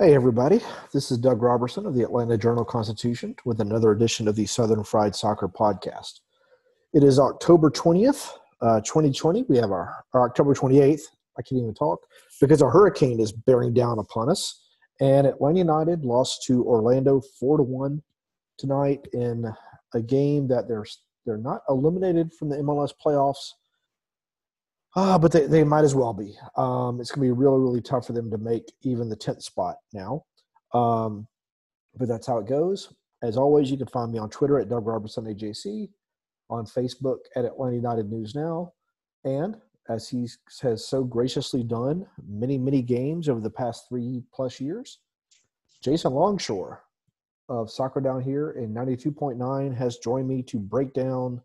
Hey, everybody. This is Doug Roberson of the Atlanta Journal Constitution with another edition of the Southern Fried Soccer Podcast. It is October 20th, uh, 2020. We have our, our October 28th. I can't even talk because a hurricane is bearing down upon us. And Atlanta United lost to Orlando 4 to 1 tonight in a game that they're, they're not eliminated from the MLS playoffs uh, but they, they might as well be. Um, it's going to be really, really tough for them to make even the 10th spot now. Um, but that's how it goes. As always, you can find me on Twitter at Doug Roberson AJC, on Facebook at Atlanta United News Now, and as he has so graciously done many, many games over the past three plus years, Jason Longshore of Soccer Down Here in 92.9 has joined me to break down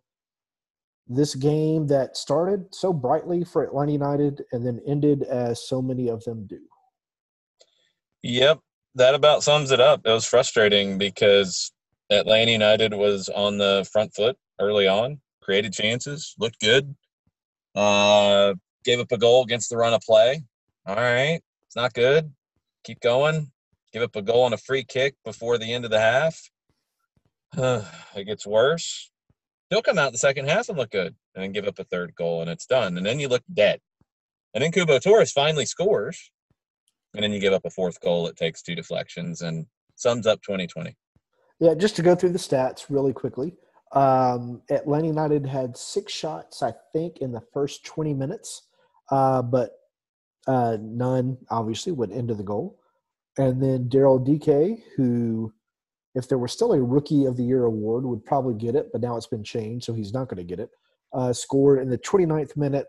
this game that started so brightly for Atlanta United and then ended as so many of them do. Yep, that about sums it up. It was frustrating because Atlanta United was on the front foot early on, created chances, looked good, uh, gave up a goal against the run of play. All right, it's not good. Keep going. Give up a goal on a free kick before the end of the half. it gets worse he'll come out the second half and look good and then give up a third goal and it's done. And then you look dead. And then Cubo Torres finally scores. And then you give up a fourth goal. It takes two deflections and sums up 2020. Yeah, just to go through the stats really quickly. Um, Atlanta United had six shots, I think, in the first 20 minutes, uh, but uh, none obviously went into the goal. And then Daryl Dike, who if there were still a rookie of the year award would probably get it but now it's been changed so he's not going to get it uh, scored in the 29th minute.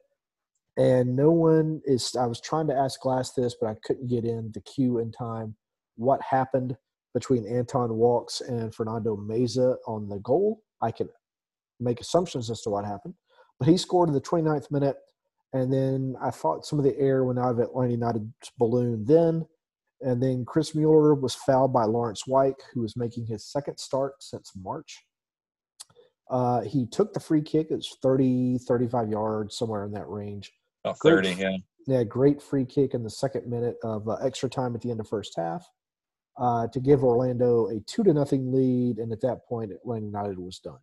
And no one is i was trying to ask glass this but i couldn't get in the queue in time. What happened between anton Walkes and fernando meza on the goal? I can make assumptions as to what happened but he scored in the 29th minute and then i thought some of the air went out of atlanta united's balloon then and then Chris Mueller was fouled by Laurence Wyke, who was making his second start since March. Uh, he took the free kick. It was 30, 35 yards, somewhere in that range. Oh, 30, great, yeah. Yeah, great free kick in the second minute of uh, extra time at the end of first half uh, to give Orlando a two to nothing lead. And at that point, Atlanta United was done.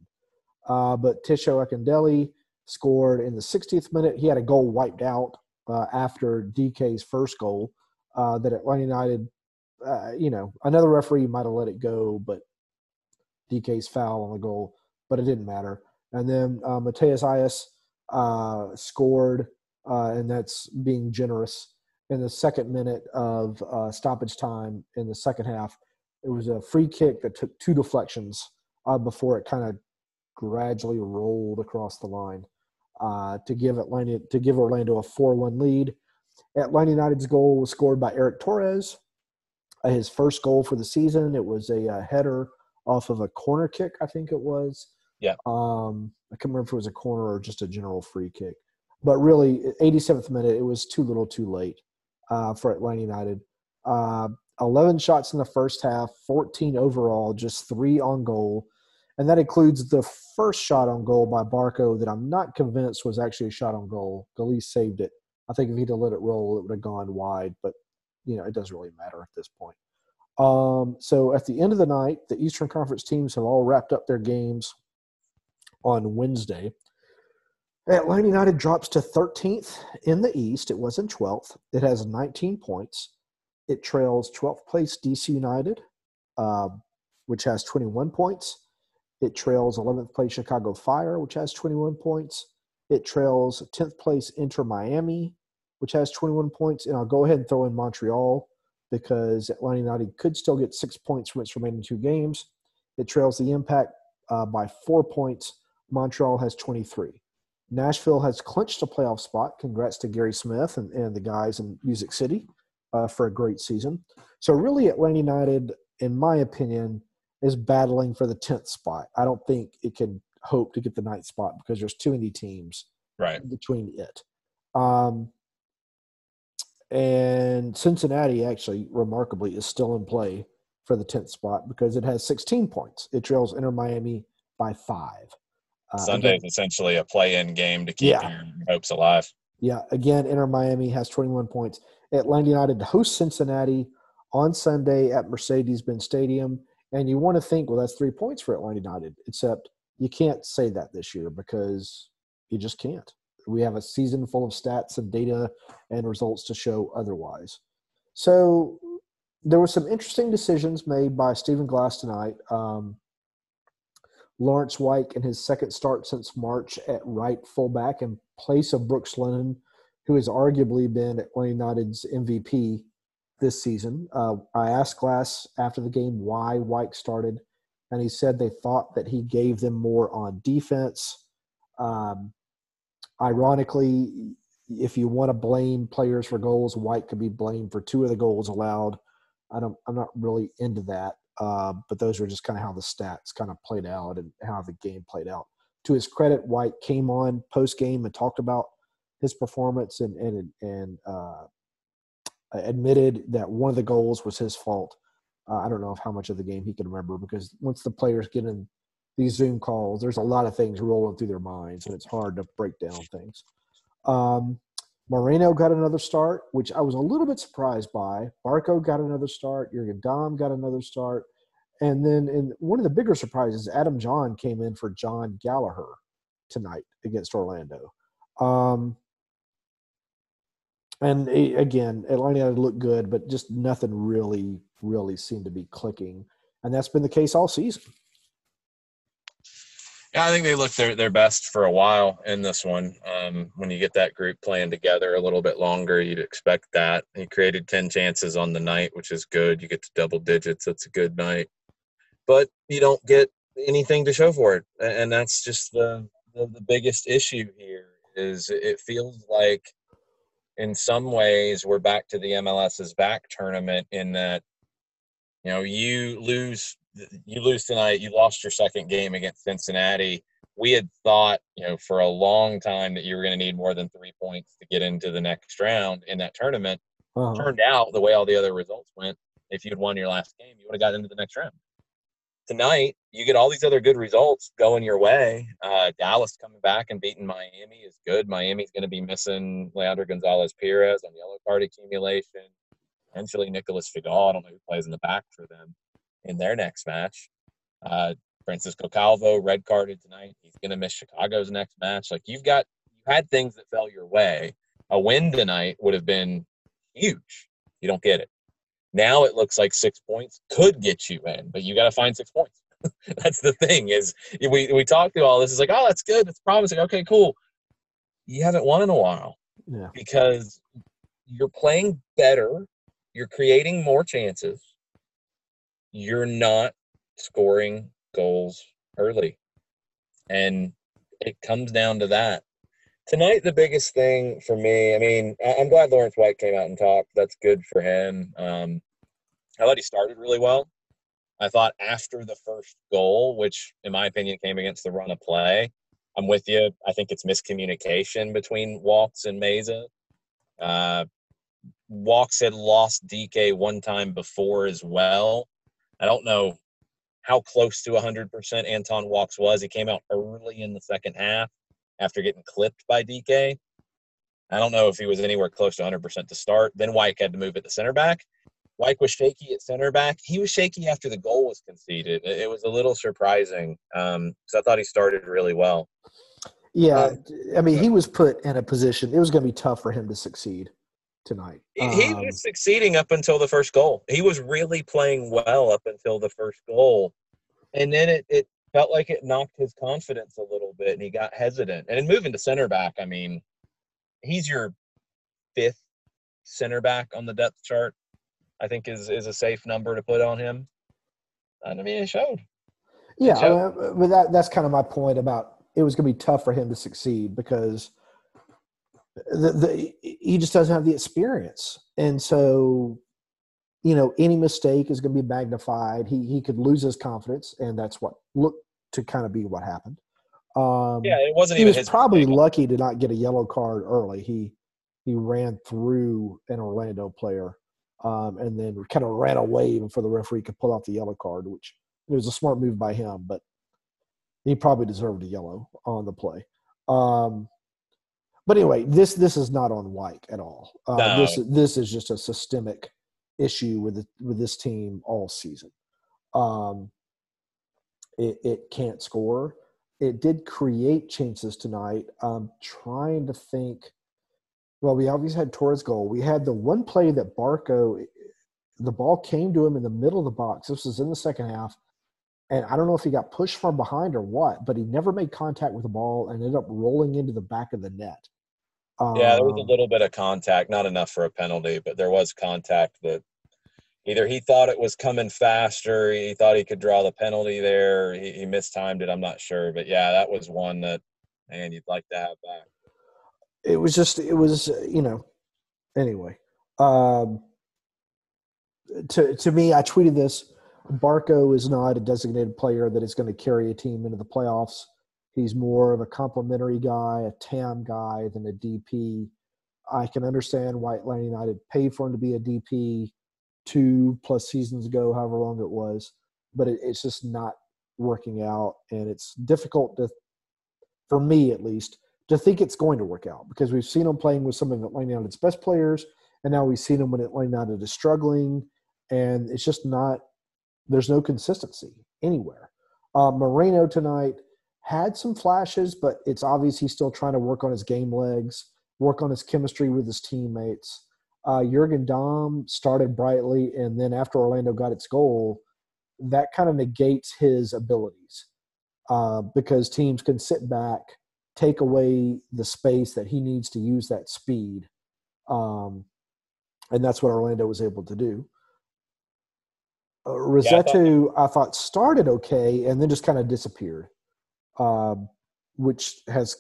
Uh, but Tesho Akindele scored in the 60th minute. He had a goal wiped out uh, after Dike's first goal uh, that Atlanta United, uh, you know, another referee might have let it go, but Dike's foul on the goal, but it didn't matter. And then uh, Matheus Aiás uh, scored, uh, and that's being generous in the second minute of uh, stoppage time in the second half. It was a free kick that took two deflections before it kind of gradually rolled across the line to give Atlanta to give Orlando a four-one lead. Atlanta United's goal was scored by Erick Torres. Uh, his first goal for the season. It was a, uh, header off of a corner kick, I think it was. Yeah. Um, I can't remember if it was a corner or just a general free kick. But really, 87th minute, it was too little, too late uh, for Atlanta United. Uh, 11 shots in the first half, 14 overall, just three on goal. And that includes the first shot on goal by Barco that I'm not convinced was actually a shot on goal. Gallese saved it. I think if he'd have let it roll, it would have gone wide, but you know, it doesn't really matter at this point. Um, so at the end of the night, the Eastern Conference teams have all wrapped up their games on Wednesday. Atlanta United drops to 13th in the East. It was in 12th. It has 19 points. It trails 12th place DC United, uh, which has 21 points. It trails 11th place Chicago Fire, which has 21 points. It trails 10th place Inter Miami, which has 21 points. And I'll go ahead and throw in Montreal because Atlanta United could still get six points from its remaining two games. It trails the Impact uh, by four points. Montreal has 23. Nashville has clinched a playoff spot. Congrats to Gary Smith and, and the guys in Music City uh, for a great season. So, really, Atlanta United, in my opinion, is battling for the 10th spot. I don't think it can hope to get the ninth spot because there's too many teams right between it. Um, and Cincinnati, actually, remarkably, is still in play for the 10th spot because it has 16 points. It trails Inter Miami by five. Uh, Sunday is essentially a play-in game to keep yeah. your hopes alive. Yeah, again, Inter Miami has 21 points. Atlanta United hosts Cincinnati on Sunday at Mercedes-Benz Stadium, and you want to think, well, that's three points for Atlanta United. Except you can't say that this year because you just can't. We have a season full of stats and data and results to show otherwise. So there were some interesting decisions made by Stephen Glass tonight. Um, Laurence Wyke in his second start since March at right fullback in place of Brooks Lennon, who has arguably been Atlanta United's MVP this season. Uh, I asked Glass after the game why Wyke started, and he said they thought that he gave them more on defense. Um, ironically, if you want to blame players for goals, Wyke could be blamed for two of the goals allowed. I don't. I'm not really into that. Uh, but those were just kind of how the stats kind of played out and how the game played out. To his credit, Wyke came on post game and talked about his performance and and and uh, admitted that one of the goals was his fault. Uh, I don't know how much of the game he can remember because once the players get in these Zoom calls, there's a lot of things rolling through their minds, and it's hard to break down things. Um, Moreno got another start, which I was a little bit surprised by. Barco got another start. Jurgen Damm got another start. And then in one of the bigger surprises, Adam Jahn came in for John Gallagher tonight against Orlando. Um, and again, Atlanta looked good, but just nothing really, really seemed to be clicking. And that's been the case all season. Yeah, I think they looked their, their best for a while in this one. Um, when you get that group playing together a little bit longer, you'd expect that. He created 10 chances on the night, which is good. You get to double digits. That's a good night. But you don't get anything to show for it. And that's just the, the, the biggest issue here is it feels like in some ways we're back to the MLS's back tournament in that, you know, you lose you lose tonight. You lost your second game against Cincinnati. We had thought, you know, for a long time that you were going to need more than three points to get into the next round in that tournament. Uh-huh. Turned out the way all the other results went, if you'd won your last game, you would have got into the next round. Tonight, you get all these other good results going your way. Uh, Dallas coming back and beating Miami is good. Miami's going to be missing Leandro Gonzalez Pirez on yellow card accumulation. Potentially Nicholas Figal. I don't know who plays in the back for them in their next match. Uh, Francisco Calvo red carded tonight. He's going to miss Chicago's next match. Like you've got you had things that fell your way. A win tonight would have been huge. You don't get it. Now it looks like six points could get you in, but you got to find six points. that's the thing is we we talked through all this. It's like oh that's good. It's promising. Okay, cool. You haven't won in a while yeah. because you're playing better. You're creating more chances you're not scoring goals early. And it comes down to that. Tonight, the biggest thing for me, I mean, I'm glad Laurence Wyke came out and talked. That's good for him. Um, I thought he started really well. I thought after the first goal, which in my opinion came against the run of play, I'm with you. I think it's miscommunication between Walkes and Meza. Uh, Walkes had lost Dike one time before as well. I don't know how close to 100% Anton Walkes was. He came out early in the second half after getting clipped by Dike. I don't know if he was anywhere close to 100% to start. Then Wyke had to move at the center back. Wyke was shaky at center back. He was shaky after the goal was conceded. It was a little surprising because um, I thought he started really well. Yeah, Um, I mean, he was put in a position. It was going to be tough for him to succeed tonight. He, he Um, was succeeding up until the first goal. He was really playing well up until the first goal. And then it, it felt like it knocked his confidence a little bit and he got hesitant. And moving to center back, I mean, he's your fifth center back on the depth chart, I think is, is a safe number to put on him. And I mean, it showed. Yeah, uh, but that that's kind of my point about it was going to be tough for him to succeed because the, the he just doesn't have the experience, and so you know any mistake is going to be magnified. He he could lose his confidence, and that's what looked to kind of be what happened. Um, Yeah, it wasn't he was probably mistake. lucky to not get a yellow card early. He he ran through an Orlando player um, and then kind of ran away before the referee could pull out the yellow card, which it was a smart move by him, but he probably deserved a yellow on the play. Um, but anyway, this this is not on Wyke at all. Uh, No. This this is just a systemic issue with the, with this team all season. Um, it, it can't score. It did create chances tonight. I'm trying to think. Well, we obviously had Torres goal. We had the one play that Barco, the ball came to him in the middle of the box. This was in the second half. And I don't know if he got pushed from behind or what, but he never made contact with the ball and ended up rolling into the back of the net. Yeah, there was a Um, little bit of contact, not enough for a penalty, but there was contact that either he thought it was coming faster, he thought he could draw the penalty there, he, he mistimed it. I'm not sure, but yeah, that was one that man you'd like to have back. it was just it was uh, you know anyway um to to me i tweeted this barco is not a designated player that is going to carry a team into the playoffs he's more of a complimentary guy a tam guy than a dp i can understand why atlanta united paid for him to be a dp two plus seasons ago however long it was but it, it's just not working out and it's difficult to for me at least to think it's going to work out because we've seen him playing with some of Atlanta United's best players, and now we've seen him when Atlanta United is struggling, and it's just not. There's no consistency anywhere. Uh, Moreno tonight had some flashes, but it's obvious he's still trying to work on his game legs, work on his chemistry with his teammates. Uh, Jurgen Damm started brightly, and then after Orlando got its goal, that kind of negates his abilities uh, because teams can sit back take away the space that he needs to use that speed. Um, and that's what Orlando was able to do. Uh, Rossetto, I, thought, started okay and then just kind of disappeared, um, which has,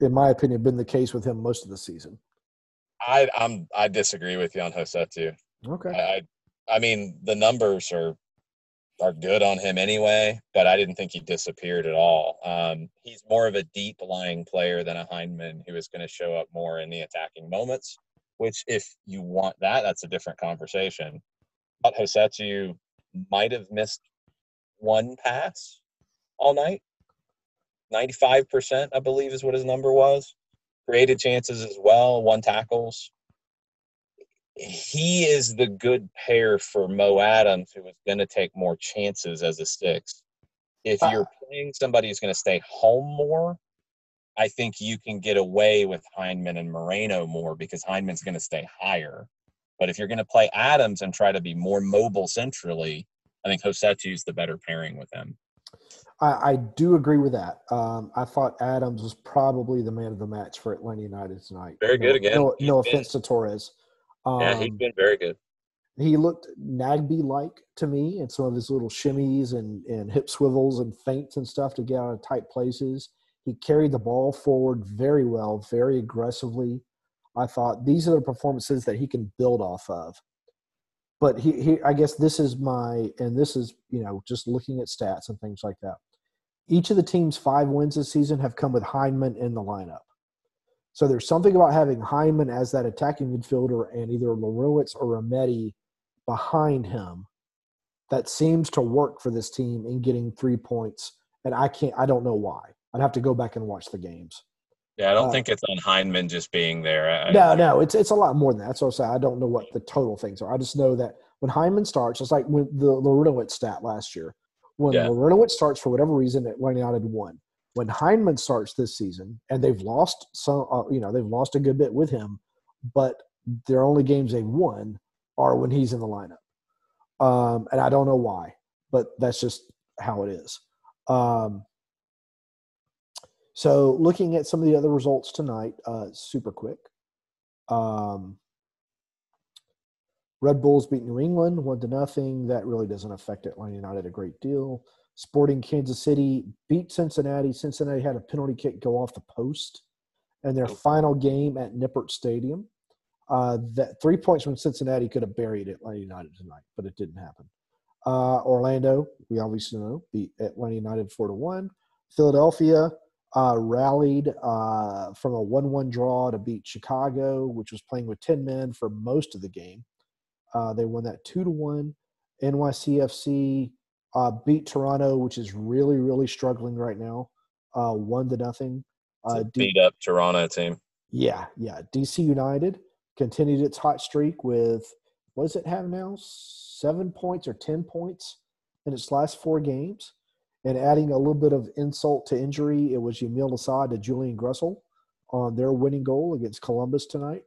in my opinion, been the case with him most of the season. I I'm I disagree with you on Rossetto. Okay. I I mean the numbers are are good on him anyway, but I didn't think he disappeared at all. Um, he's more of a deep lying player than a Hyndman who is going to show up more in the attacking moments. Which, if you want that, that's a different conversation. But Rossetto might have missed one pass all night. Ninety-five percent, I believe, is what his number was. Created chances as well, one tackles he is the good pair for Mo Adams, who is going to take more chances as a six. If uh. you're playing somebody who's going to stay home more, I think you can get away with Hyndman and Moreno more because Hyndman's going to stay higher. But if you're going to play Adams and try to be more mobile centrally, I think Rossetto's the better pairing with him. I, I do agree with that. Um, I thought Adams was probably the man of the match for Atlanta United tonight. Very no, good again. No, no offense to Torres. Um, yeah, he's been very good. he looked Nagbe like to me in some of his little shimmies and, and hip swivels and feints and stuff to get out of tight places. He carried the ball forward very well, very aggressively. I thought these are the performances that he can build off of. But he, he I guess this is my and this is, you know, just looking at stats and things like that. Each of the team's five wins this season have come with Hyndman in the lineup. So there's something about having Hyndman as that attacking midfielder and either Larentowicz or Remedi behind him that seems to work for this team in getting three points. And I can't, I don't know why. I'd have to go back and watch the games. Yeah, I don't uh, think it's on Hyndman just being there. I, No, no, it's it's a lot more than that. That's what I'm saying. I don't know what the total things are. I just know that when Hyndman starts, it's like when the Larentowicz stat last year. When Yeah. Larentowicz starts for whatever reason, Atlanta United won. when Hyndman starts this season, and they've lost some, uh, you know, they've lost a good bit with him, but their only games they've won are when he's in the lineup. Um, and I don't know why, but that's just how it is. Um, so looking at some of the other results tonight, uh, super quick. Um, Red Bulls beat New England one to nothing. That really doesn't affect Atlanta United a great deal. Sporting Kansas City beat Cincinnati. Cincinnati had a penalty kick go off the post in their final game at Nippert Stadium. Uh, that three points from Cincinnati could have buried Atlanta United tonight, but it didn't happen. Uh, Orlando, we obviously know, beat Atlanta United four to one. Philadelphia uh, rallied uh, from a one-one draw to beat Chicago, which was playing with ten men for most of the game. Uh, they won that two to one. NYCFC uh, beat Toronto, which is really, really struggling right now, uh, one to nothing. Uh, beat up Toronto team. Yeah, yeah. DC United continued its hot streak with what does it have now? Seven points or ten points in its last four games. And adding a little bit of insult to injury, it was Yamil Asad to Julian Gressel on their winning goal against Columbus tonight.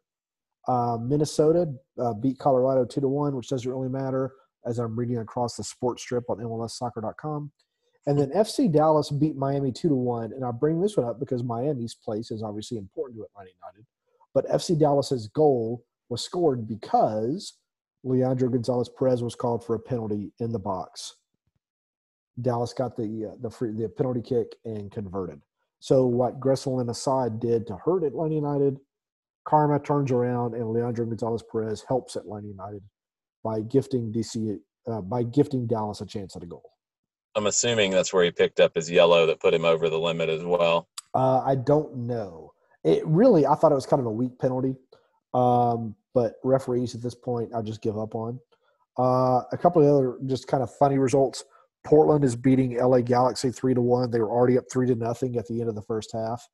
Uh, Minnesota uh, beat Colorado two to one, which doesn't really matter as I'm reading across the sports strip on MLSsoccer.com. And then FC Dallas beat Miami two to one, and I bring this one up because Miami's place is obviously important to Atlanta United. But FC Dallas's goal was scored because Leandro Gonzalez Pirez was called for a penalty in the box. Dallas got the uh, the free, the penalty kick and converted. So what Gressel and Asad did to hurt Atlanta United Karma turns around and Leandro Gonzalez Pirez helps Atlanta United by gifting DC uh, by gifting Dallas a chance at a goal. I'm assuming that's where he picked up his yellow that put him over the limit as well. Uh, I don't know. It really, I thought it was kind of a weak penalty, um, but referees at this point, I just give up on. Uh, a couple of other just kind of funny results. Portland is beating LA Galaxy three to one. They were already up three to nothing at the end of the first half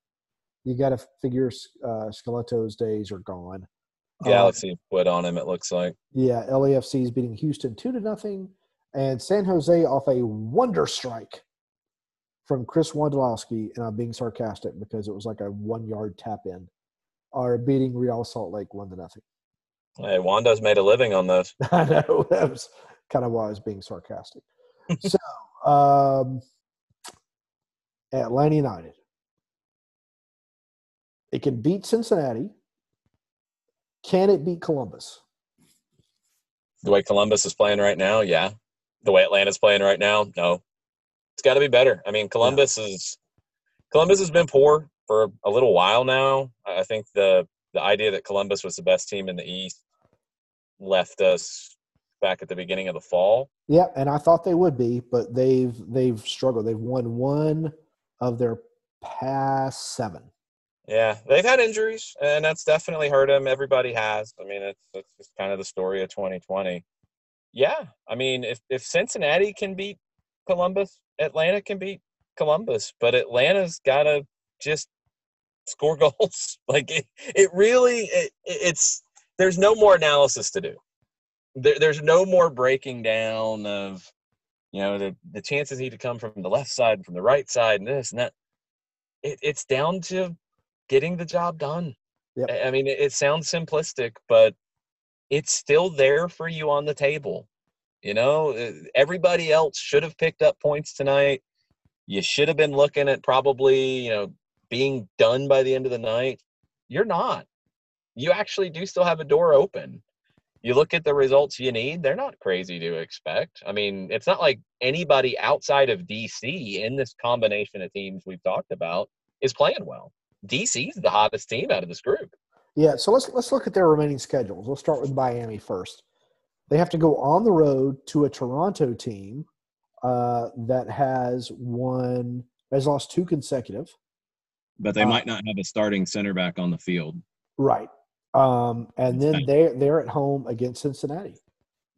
you got to figure uh, Schelotto's days are gone. Galaxy um, put on him. It looks like. Yeah, LAFC is beating Houston two to nothing, and San Jose off a wonder strike from Chris Wondolowski, and I'm being sarcastic because it was like a one yard tap in, are beating Real Salt Lake one to nothing. Hey, Wondo's made a living on those. I know that was kind of why I was being sarcastic. So, um, Atlanta United it can beat Cincinnati. Can it beat Columbus? The way Columbus is playing right now, yeah. The way Atlanta's playing right now, no. It's got to be better. I mean, Columbus yeah. is Columbus has been poor for a little while now. I think the the idea that Columbus was the best team in the East left us back at the beginning of the fall. Yeah, and I thought they would be, but they've they've struggled. They've won one of their past seven. Yeah, they've had injuries, and that's definitely hurt them. Everybody has. I mean, it's it's just kind of the story of 2020. Yeah, I mean, if if Cincinnati can beat Columbus, Atlanta can beat Columbus, but Atlanta's got to just score goals. like it, it really, it, it's there's no more analysis to do. There, there's no more breaking down of, you know, the the chances need to come from the left side, and from the right side, and this and that. It, it's down to getting the job done. Yep. I mean, it sounds simplistic, but it's still there for you on the table. You know, uh, everybody else should have picked up points tonight. You should have been looking at probably, you know, being done by the end of the night. You're not. You actually do still have a door open. You look at the results you need, they're not crazy to expect. I mean, it's not like anybody outside of DC in this combination of teams we've talked about is playing well. DC's the hottest team out of this group. Yeah, so let's let's look at their remaining schedules. Let's start with Miami first. They have to go on the road to a Toronto team uh, that has won has lost two consecutive. But they uh, might not have a starting center back on the field. Right. Um, and then they're they're at home against Cincinnati,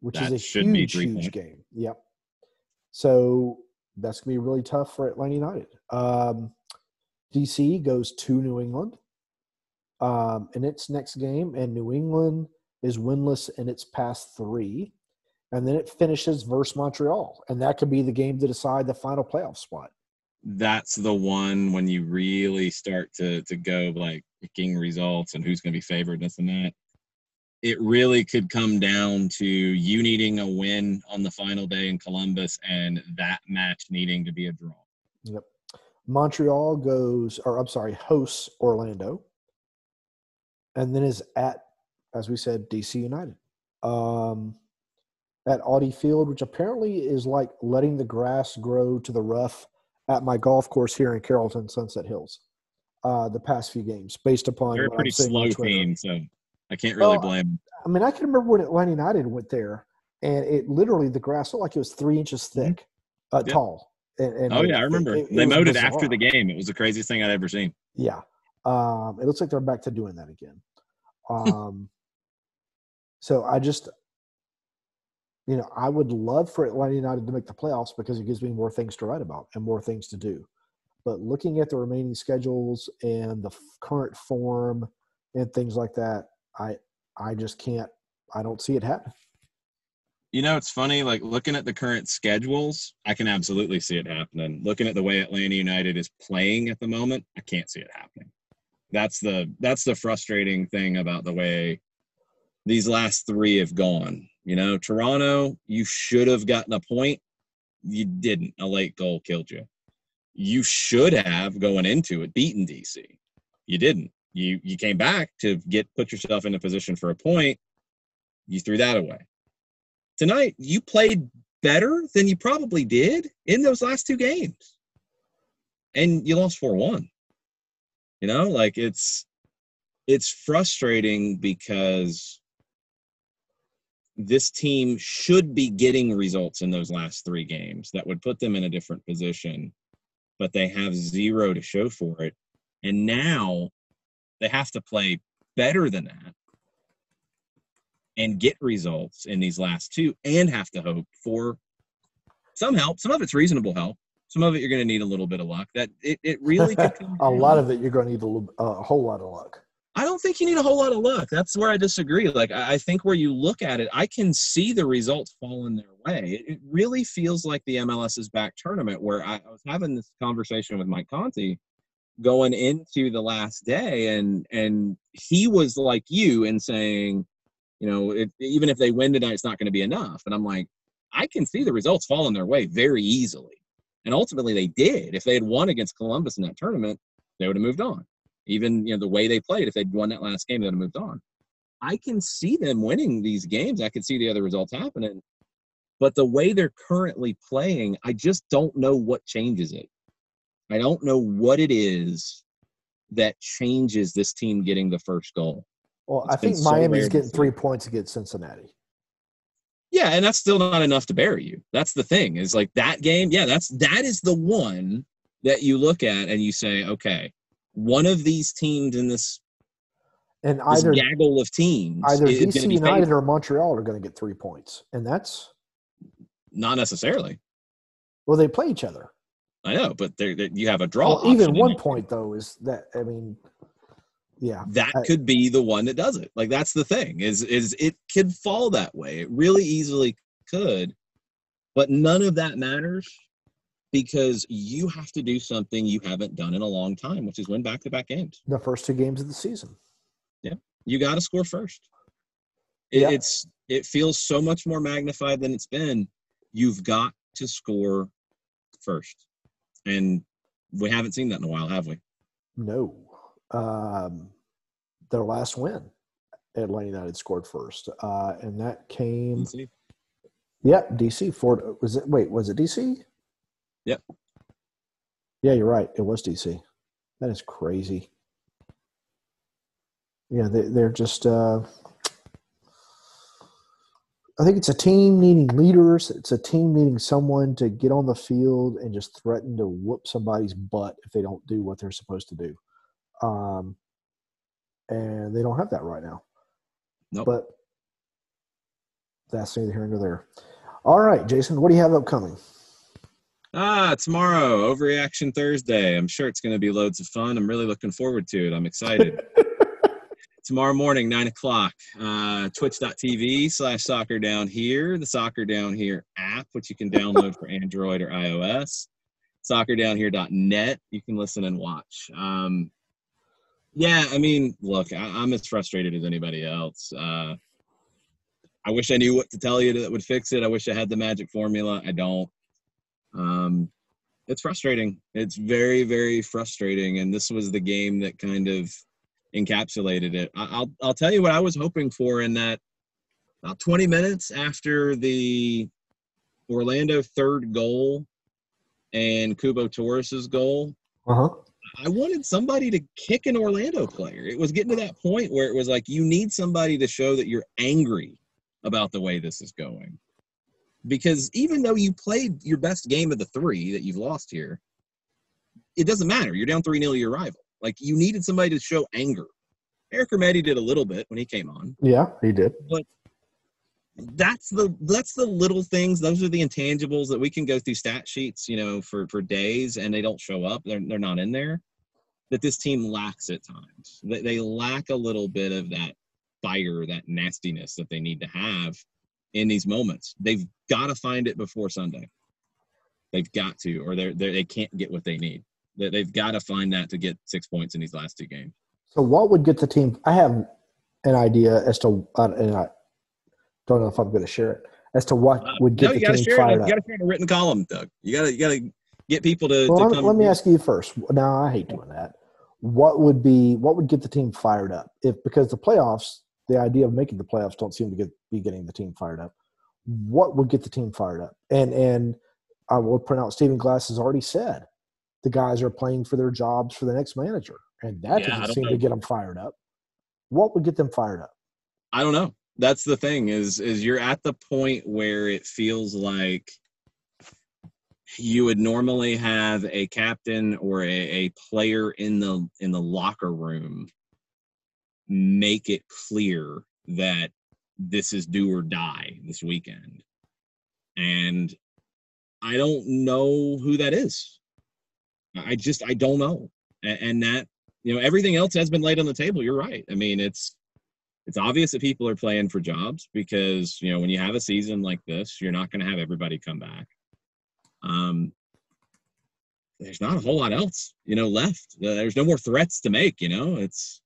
which that is a huge, huge game. Yep. So that's gonna be really tough for Atlanta United. Um, DC goes to New England um, in its next game, and New England is winless in its past three. And then it finishes versus Montreal, and that could be the game to decide the final playoff spot. that's the one when you really start to to go like picking results and who's going to be favored this and that it really could come down to you needing a win on the final day in Columbus and that match needing to be a draw. Yep. Montreal goes, or I'm sorry, hosts Orlando, and then is at, as we said, DC United. Um, at Audi Field, which apparently is like letting the grass grow to the rough at my golf course here in Carrollton, Sunset Hills. Uh, the past few games, based upon they're a pretty slow team, so I can't really well, blame. I mean, I can remember when Atlanta United went there, and it literally the grass looked like it was three inches mm-hmm. thick, uh, yeah. tall. And, and oh yeah, I remember it, it they mowed it after the game. It was the craziest thing I'd ever seen. Yeah, um, it looks like they're back to doing that again. Um, so I just, you know, I would love for Atlanta United to make the playoffs because it gives me more things to write about and more things to do. But looking at the remaining schedules and the current form and things like that, I I just can't. I don't see it happen. You know, it's funny. Like looking at the current schedules, I can absolutely see it happening. Looking at the way Atlanta United is playing at the moment, I can't see it happening. That's the that's the frustrating thing about the way these last three have gone. You know, Toronto, you should have gotten a point. You didn't. A late goal killed you. You should have going into it beaten DC. You didn't. You you came back to get put yourself in a position for a point. You threw that away. Tonight you played better than you probably did in those last two games. And you lost 4-1 you know like it's it's frustrating because this team should be getting results in those last three games that would put them in a different position but they have zero to show for it and now they have to play better than that and get results in these last two and have to hope for some help. Some of it's reasonable help. Some of it you're going to need a little bit of luck. That it, it really a lot of it you're going to need a, little, a whole lot of luck. I don't think you need a whole lot of luck. That's where I disagree. Like I think where you look at it, I can see the results falling their way. It, really feels like the MLS's back tournament where I, was having this conversation with Mike Conti going into the last day and and he was like you and saying you know even if they win tonight it's not going to be enough. And i'm like i can see the results falling their way very easily. And ultimately they did. If they had won against columbus in that tournament they would have moved on. Even you know the way they played if they'd won that last game they would have moved on. I can see them winning these games. I can see the other results happening but the way they're currently playing i just don't know what changes it I don't know what it is that changes this team getting the first goal. Well, it's I think Miami's getting three points against Cincinnati. Yeah, and that's still not enough to bury you. That's the thing. Is like that game. Yeah, that's that is the one that you look at and you say, okay, one of these teams in this and either gaggle of teams, either DC United or Montreal are going to get three points, and that's not necessarily. Well, they play each other. I know, but there you have a draw. Well, even one point though is that I mean, yeah, that I, could be the one that does it. Like that's the thing is is it could fall that way. It really easily could, but none of that matters because you have to do something you haven't done in a long time, which is win back to back games. The first two games of the season. Yeah, you got to score first. It, yeah. It's it feels so much more magnified than it's been. You've got to score first and we haven't seen that in a while, have we? No. Um, their last win, Atlanta United scored first, uh, and that came. DC. Yeah, DC. Ford was it? Wait, was it DC? Yep. Yeah, you're right. It was DC. That is crazy. Yeah, they, they're just. Uh, I think it's a team needing leaders. It's a team needing someone to get on the field and just threaten to whoop somebody's butt if they don't do what they're supposed to do. Um, and they don't have that right now. Nope. But that's neither here nor there. All right, Jason, what do you have upcoming? Ah, tomorrow, Overreaction Thursday. I'm sure it's going to be loads of fun. I'm really looking forward to it. I'm excited. tomorrow morning, nine o'clock, uh, twitch.tv slash soccer down here, the soccer down here app, which you can download for Android or iOS. soccerdownhere.net. You can listen and watch. Um, yeah, I mean, look, I, am as frustrated as anybody else. Uh, I wish I knew what to tell you that would fix it. I wish I had the magic formula. I don't. Um, it's frustrating. It's very, very frustrating. And this was the game that kind of encapsulated it. I, will I'll tell you what I was hoping for in that about 20 minutes after the Orlando third goal and Cubo Torres's goal. Uh-huh. I wanted somebody to kick an Orlando player. It was getting to that point where it was like you need somebody to show that you're angry about the way this is going. Because even though you played your best game of the three that you've lost here, it doesn't matter. You're down 3 0 to your rival. Like you needed somebody to show anger. Eric Remedi did a little bit when he came on. Yeah, he did. But that's the that's the little things. Those are the intangibles that we can go through stat sheets you know for for days and they don't show up. They're, they're not in there. That this team lacks at times. They, they lack a little bit of that fire that nastiness that they need to have in these moments. They've got to find it before sunday. They've got to or they're, they're they can't get what they need they've got to find that to get six points in these last two games so what would get the team i have an idea as to uh, and I, don't know if I'm going to share it as to what uh, would get no, the team share fired it. up. You got to share in a written column, Doug. You got to you got to get people to. Well, to let me ask you first. Now I hate doing that. What would be what would get the team fired up if because the playoffs, the idea of making the playoffs don't seem to get be getting the team fired up. What would get the team fired up? And and I will point out Stephen Glass has already said the guys are playing for their jobs for the next manager, and that yeah, doesn't seem know. to get them fired up. What would get them fired up? I don't know that's the thing is is you're at the point where it feels like you would normally have a captain or a, a player in the in the locker room make it clear that this is do or die this weekend and i don't know who that is i just i don't know. And that you know everything else has been laid on the table. You're right. I mean it's it's obvious that people are playing for jobs because you know when you have a season like this you're not going to have everybody come back. Um there's not a whole lot else you know left. There's no more threats to make you know? It's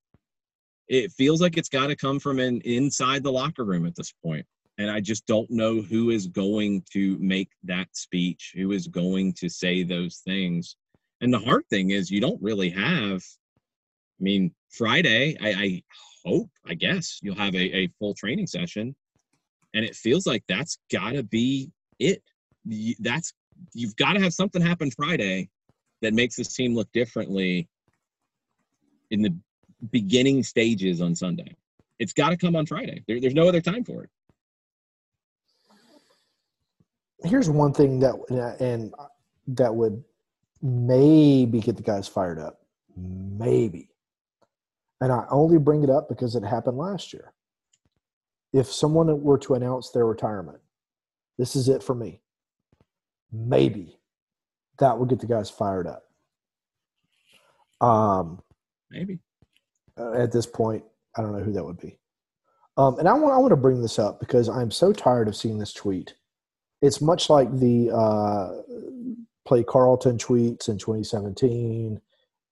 it feels like it's got to come from an inside the locker room at this point. And i just don't know who is going to make that speech who is going to say those things and the hard thing is you don't really have i mean friday i, I hope, I guess, you'll have a, a full training session. And it feels like that's got to be it. That's you've got to have something happen Friday that makes this team look differently in the beginning stages on Sunday. It's got to come on Friday. There, there's no other time for it. Here's one thing that and that would maybe get the guys fired up. Maybe and I only bring it up because it happened last year. If someone were to announce their retirement, this is it for me. Maybe that would get the guys fired up. Um, maybe uh, at this point, I don't know who that would be. Um, and I want I want to bring this up because I'm so tired of seeing this tweet. It's much like the uh, play Carleton tweets in 2017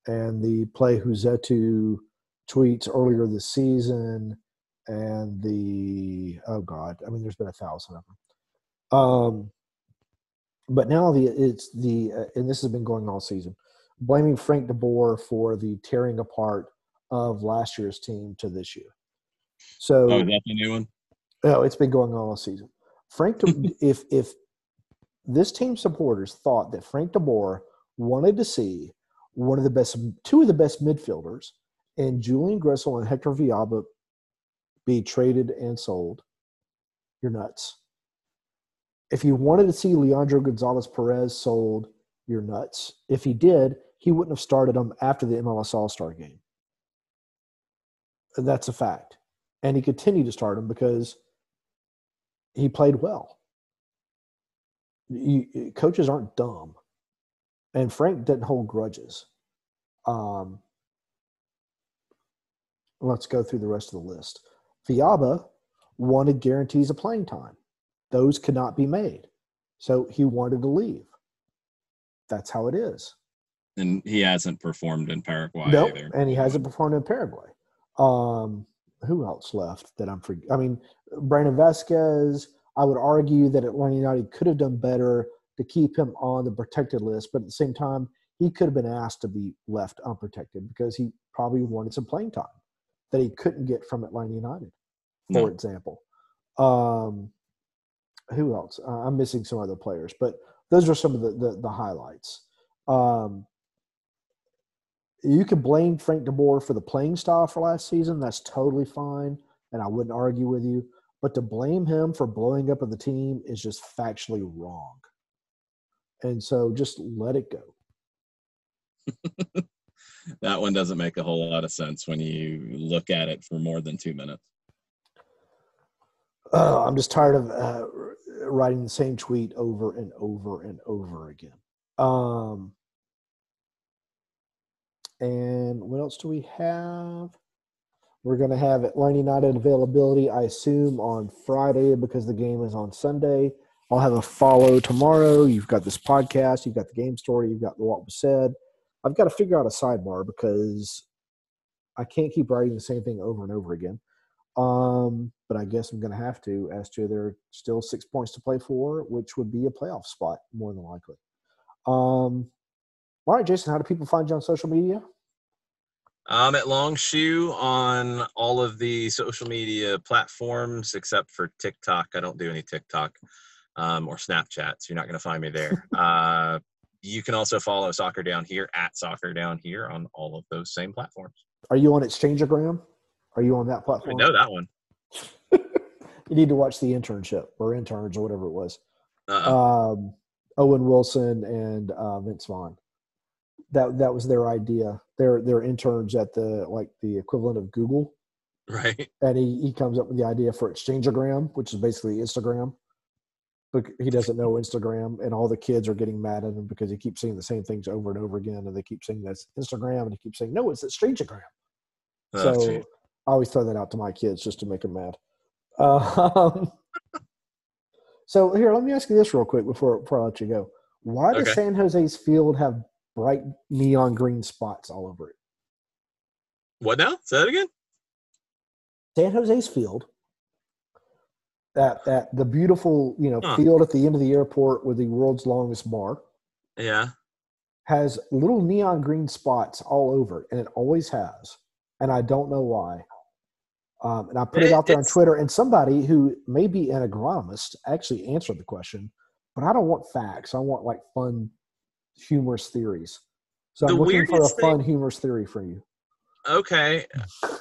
and the play Rossetto tweets earlier this season and the oh god i mean there's been a thousand of them. Um but now the it's the uh, and this has been going all season blaming frank de Boer for the tearing apart of last year's team to this year. So oh that's a new one? No it's been going on all season. Frank De, if if this team supporters thought that frank de Boer wanted to see one of the best two of the best midfielders and Julian Gressel and Hector Villalba be traded and sold, you're nuts. If you wanted to see Leandro Gonzalez Pirez sold, you're nuts. If he did, he wouldn't have started him after the MLS All Star game. That's a fact. And he continued to start him because he played well. You, coaches aren't dumb. And Frank didn't hold grudges. Um, Let's go through the rest of the list. Villalba wanted guarantees of playing time. Those could not be made. So he wanted to leave. that's how it is. And he hasn't performed in Paraguay Nope, either. and he hasn't performed in Paraguay. Um, who else left that I'm for? I mean, Brandon Vazquez. I would argue that Atlanta United could have done better to keep him on the protected list, but at the same time, he could have been asked to be left unprotected because he probably wanted some playing time that he couldn't get from Atlanta United, for No. example. Um, who else? Uh, I'm missing some other players, but those are some of the the, the highlights. Um, you can blame Frank de Boer for the playing style for last season. That's totally fine, and I wouldn't argue with you. But to blame him for blowing up of the team is just factually wrong. And so just let it go. that one doesn't make a whole lot of sense when you look at it for more than two minutes. Uh, I'm just tired of uh, writing the same tweet over and over and over again. Um, and what else do we have? We're going to have Atlanta United availability, I assume, on Friday because the game is on Sunday. I'll have a follow tomorrow. You've got this podcast, you've got the game story, you've got what was said. I've got to figure out a sidebar because I can't keep writing the same thing over and over again. Um, but I guess I'm going to have to, as to there are still six points to play for, which would be a playoff spot more than likely. Um, all right, Jason, how do people find you on social media? I'm at Longshore on all of the social media platforms except for TikTok. I don't do any TikTok um, or Snapchat, so you're not going to find me there. uh, you can also follow Soccer Down Here at Soccer Down Here on all of those same platforms. Are you on Exchangeogram? Are you on that platform? I know that one. you need to watch the internship or interns or whatever it was. Uh-uh. Um, Owen Wilson and uh, Vince Vaughn. That that was their idea. They're they're interns at the like the equivalent of Google, right. and he, he comes up with the idea for Exchangeogram, which is basically Instagram. But he doesn't know Instagram, and all the kids are getting mad at him because he keeps saying the same things over and over again, and they keep saying that's Instagram, and he keeps saying no, it's Exchangeogram. Oh, so geez. I always throw that out to my kids just to make them mad. Um, so here, let me ask you this real quick before, before I let you go. Why does Okay. San Jose's field have bright neon green spots all over it? what now? Say that again? San Jose's field, that that the beautiful you know Huh. field at the end of the airport with the world's longest bar, Yeah. has little neon green spots all over it, and it always has. And I don't know why. Um, and I put it It- out there on Twitter, and somebody who may be an agronomist actually answered the question, but I don't want facts. I want like fun, humorous theories. So I'm looking for a fun, humorous theory for you. Okay.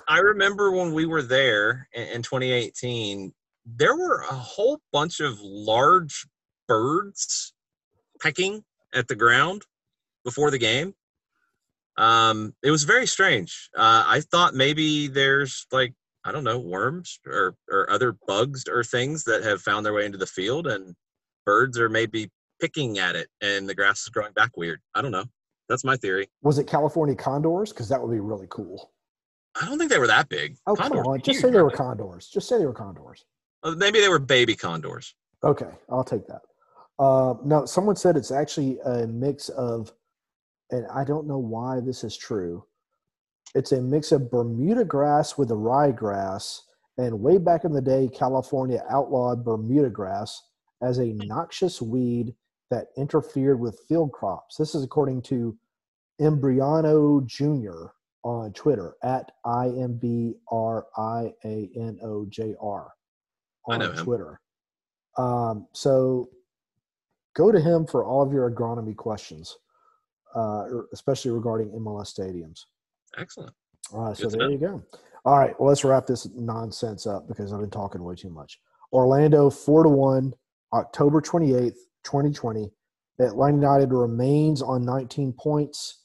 I remember when we were there in, in 2018, there were a whole bunch of large birds pecking at the ground before the game. Um, it was very strange. Uh, I thought maybe there's like, I don't know, worms or, or other bugs or things that have found their way into the field and birds are maybe picking at it and the grass is growing back weird. I don't know. That's my theory. Was it California condors? Because that would be really cool. I don't think they were that big. Oh, Condors come on. Just huge, say they were condors. Just say they were condors. Uh, Maybe they were baby condors. Okay, I'll take that. Uh, no, someone said it's actually a mix of, and I don't know why this is true. It's a mix of Bermuda grass with the ryegrass, and way back in the day, California outlawed Bermuda grass as a noxious weed that interfered with field crops. This is according to Imbriano Jr. on Twitter at I M B R I A N O J R I on. Twitter. Um, so go to him for all of your agronomy questions, uh, er- especially regarding MLS stadiums. Excellent. Uh, so Good to there know. you go. All right, well, let's wrap this nonsense up because I've been talking way too much. Orlando four to one, October twenty eighth, twenty twenty. Atlanta United remains on nineteen points.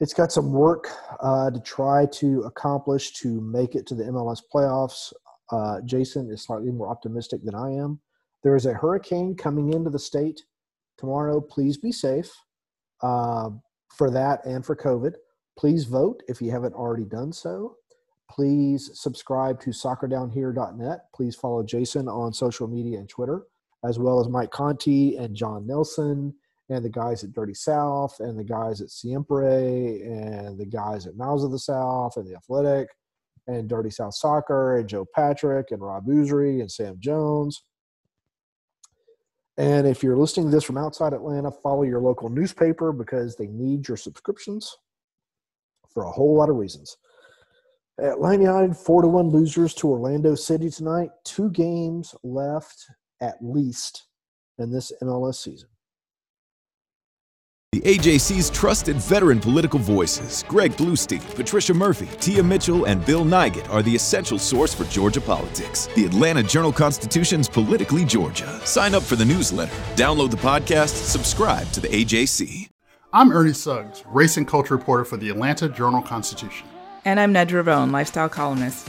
It's got some work uh, to try to accomplish to make it to the MLS playoffs. Uh, Jason is slightly more optimistic than I am. There is a hurricane coming into the state tomorrow. Please be safe uh, for that and for COVID. Please vote if you haven't already done so. Please subscribe to soccerdownhere.net. Please follow Jason on social media and Twitter, as well as Mike Conti and John Nelson and the guys at Dirty South and the guys at Siempre and the guys at Miles of the South and the Athletic and Dirty South Soccer and Joe Patrick and Rob Usry and Sam Jones. And if you're listening to this from outside Atlanta, follow your local newspaper because they need your subscriptions for a whole lot of reasons. Atlanta United four to one losers to Orlando City tonight. Two games left at least in this MLS season. The AJC's trusted veteran political voices, Greg Bluestein, Patricia Murphy, Tia Mitchell, and Bill Nigut, are the essential source for Georgia politics. The Atlanta Journal Constitution's Politically Georgia. Sign up for the newsletter, download the podcast, subscribe to the AJC. I'm Ernie Suggs, race and culture reporter for the Atlanta Journal Constitution. And I'm Nedra Rhone, lifestyle columnist.